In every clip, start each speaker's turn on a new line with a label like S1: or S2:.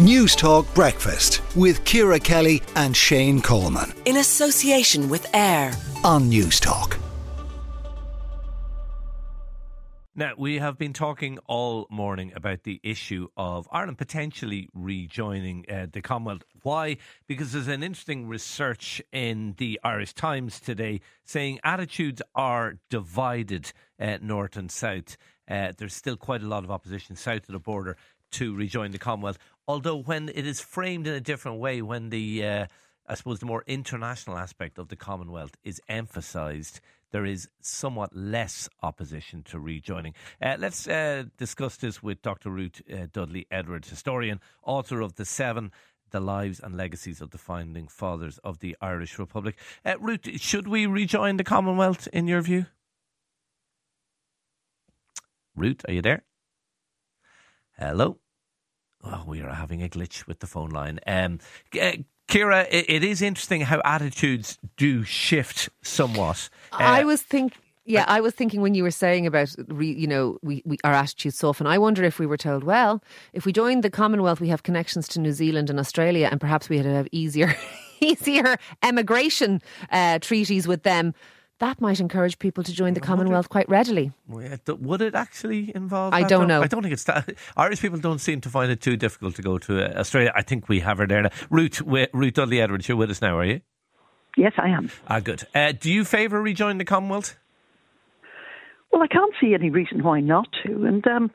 S1: News Talk Breakfast with Ciara Kelly and Shane Coleman.
S2: In association with AIR
S1: on News Talk.
S3: Now, we have been talking all morning about the issue of Ireland potentially rejoining uh, the Commonwealth. Why? Because there's an interesting research in the Irish Times today saying attitudes are divided uh, north and south. Uh, there's still quite a lot of opposition south of the border to rejoin the Commonwealth. Although, when it is framed in a different way, when the uh, I suppose the more international aspect of the Commonwealth is emphasised, there is somewhat less opposition to rejoining. Uh, let's uh, discuss this with Dr. Ruth Dudley Edwards, historian, author of The Seven the lives and legacies of the founding fathers of the Irish Republic. Uh, Ruth, should we rejoin the Commonwealth in your view? Ruth, are you there? Hello. We are having a glitch with the phone line. Um, uh, Ciara, it, it is interesting how attitudes do shift somewhat.
S4: Uh, I was thinking. Yeah, I was thinking when you were saying about, you know, we, we our attitudes soften. I wonder if we were told, well, if we join the Commonwealth, we have connections to New Zealand and Australia, and perhaps we had to have easier, easier emigration uh, treaties with them that might encourage people to join the Commonwealth quite readily.
S3: Would it actually involve?
S4: I don't know.
S3: I don't think it's that. Irish people don't seem to find it too difficult to go to uh, Australia. I think we have her there now. Ruth, Ruth Dudley Edwards, you're with us now, are you?
S5: Yes, I am.
S3: Ah, good. Uh, do you favour rejoining the Commonwealth?
S5: Well, I can't see any reason why not to. And um,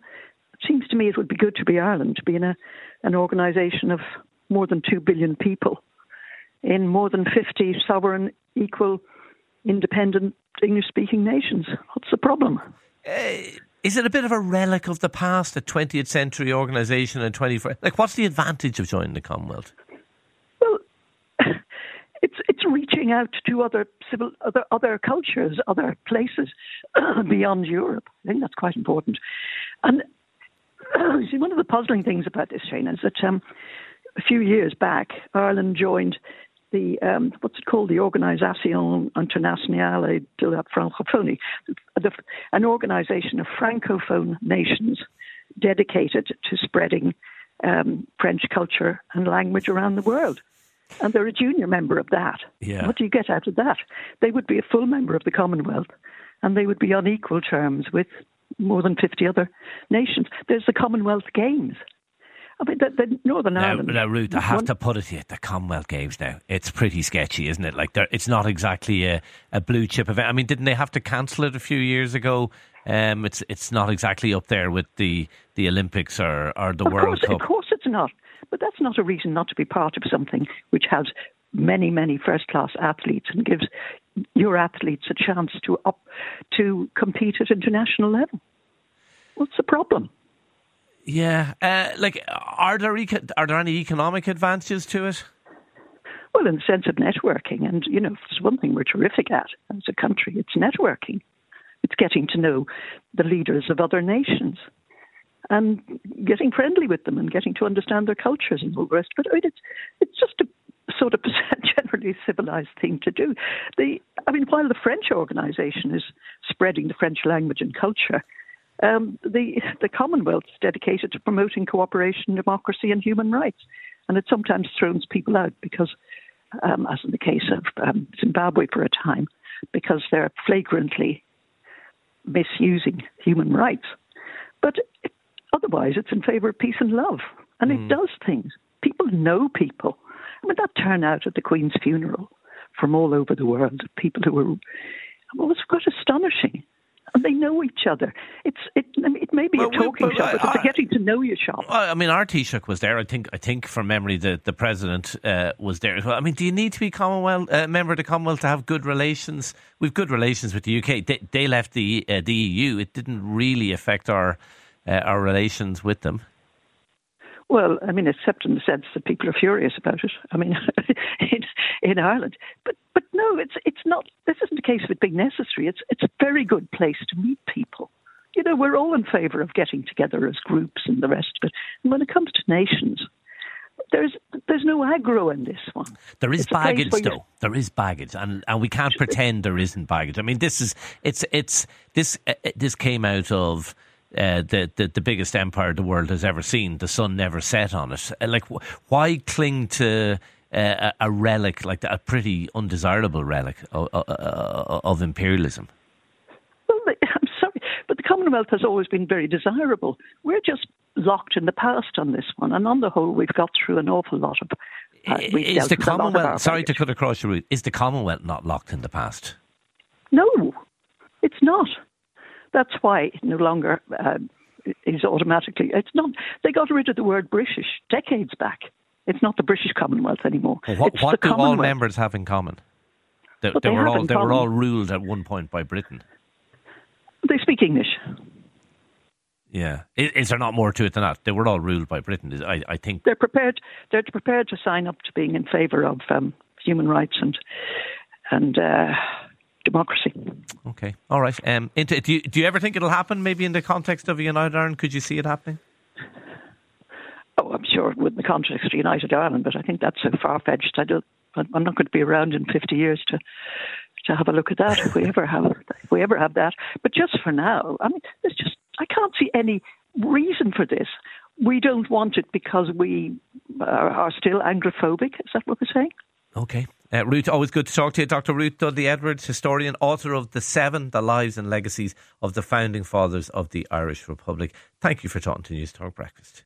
S5: it seems to me it would be good to be Ireland, to be in a, an organisation of more than 2 billion people in more than 50 sovereign, equal independent English speaking nations. What's the problem?
S3: Uh, is it a bit of a relic of the past, a 20th century organisation and 21st? Like, what's the advantage of joining the Commonwealth?
S5: Well, it's it's reaching out to other civil, other other cultures, other places beyond Europe. I think that's quite important. And see, one of the puzzling things about this, Shane, is that um, a few years back, Ireland joined the um, what's it called, the Organisation Internationale de la Francophonie, an organisation of francophone nations dedicated to spreading um, French culture and language around the world. And they're a junior member of that.
S3: Yeah.
S5: What do you get out of that? They would be a full member of the Commonwealth, and they would be on equal terms with more than 50 other nations. There's the Commonwealth Games. I mean, the, the Northern
S3: now,
S5: Ireland.
S3: Now, Ruth, I have one, to put it here: the Commonwealth Games now, it's pretty sketchy, isn't it? Like, it's not exactly a, a blue chip event. I mean, didn't they have to cancel it a few years ago? Um, it's it's not exactly up there with the, the Olympics or, or the World
S5: course,
S3: Cup.
S5: Of course it's not. But that's not a reason not to be part of something which has many, many first class athletes and gives your athletes a chance to up to compete at international level. What's the problem?
S3: Yeah, uh, like are there eco- are there any economic advantages to it?
S5: Well, in the sense of networking, and you know, it's one thing we're terrific at as a country. It's networking. It's getting to know the leaders of other nations and getting friendly with them and getting to understand their cultures and all the rest. But I mean, it's it's just a sort of generally civilized thing to do. The I mean, while the French organisation is spreading the French language and culture, um, the, the Commonwealth is dedicated to promoting cooperation, democracy, and human rights. And it sometimes throws people out because, um, as in the case of um, Zimbabwe for a time, because they're flagrantly misusing human rights. But otherwise, it's in favor of peace and love. And mm. it does things. People know people. I mean, that turnout at the Queen's funeral from all over the world, people who were, well, it was quite astonishing and they know each other. It's it. It may be well, a talking shop, but it's a getting to know you shop.
S3: I mean, our Taoiseach was there. I think. I think from memory, the the president uh, was there as well. I mean, do you need to be Commonwealth uh, member of the Commonwealth to have good relations? We've good relations with the UK. They, they left the uh, the EU. It didn't really affect our uh, our relations with them.
S5: Well, I mean, except in the sense that people are furious about it. I mean, in, in Ireland, but but no, it's it's not. This isn't a case of it being necessary. It's it's a very good place to meet people. You know, we're all in favour of getting together as groups and the rest of it. And when it comes to nations, there's there's no aggro in this one.
S3: There is it's baggage, though. There is baggage, and and we can't pretend there isn't baggage. I mean, this is it's it's this uh, this came out of uh, the, the the biggest empire the world has ever seen. The sun never set on it. Uh, like, wh- why cling to uh, a, relic like that, a pretty undesirable relic of, of imperialism?
S5: Well, I'm sorry, but the Commonwealth has always been very desirable. We're just locked in the past on this one, and on the whole, we've got through an awful lot of.
S3: Uh, is the Commonwealth? Sorry to cut across your route. Is the Commonwealth not locked in the past?
S5: No, it's not. That's why it no longer uh, is automatically. It's not. They got rid of the word British decades back. It's not the British Commonwealth anymore.
S3: Well, what, what do all members have in common? They, they, they were all they common. were all ruled at one point by Britain.
S5: They speak English.
S3: Yeah, is, is, there not more to it than that? They were all ruled by Britain. I, I think
S5: they're prepared. They're prepared to sign up to being in favour of um, human rights and and uh, democracy.
S3: Okay, all right. Um, into, do you do you ever think it'll happen? Maybe in the context of a United Ireland, could you see it happening?
S5: Oh, I'm sure with the context of United Ireland, but I think that's so far fetched. I don't. I'm not going to be around in 50 years to to have a look at that if we ever have if we ever have that. But just for now, I mean, there's just I can't see any reason for this. We don't want it because we are, are still Anglophobic. Is that what we're saying?
S3: Okay. Uh, Ruth, always good to talk to you. Dr. Ruth Dudley Edwards, historian, author of The Seven, The Lives and Legacies of the Founding Fathers of the Irish Republic. Thank you for talking to News Talk Breakfast.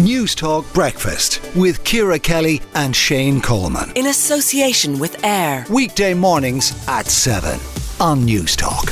S1: News Talk Breakfast with Ciara Kelly and Shane Coleman.
S2: In association with AIR.
S1: Weekday mornings at 7 on News Talk.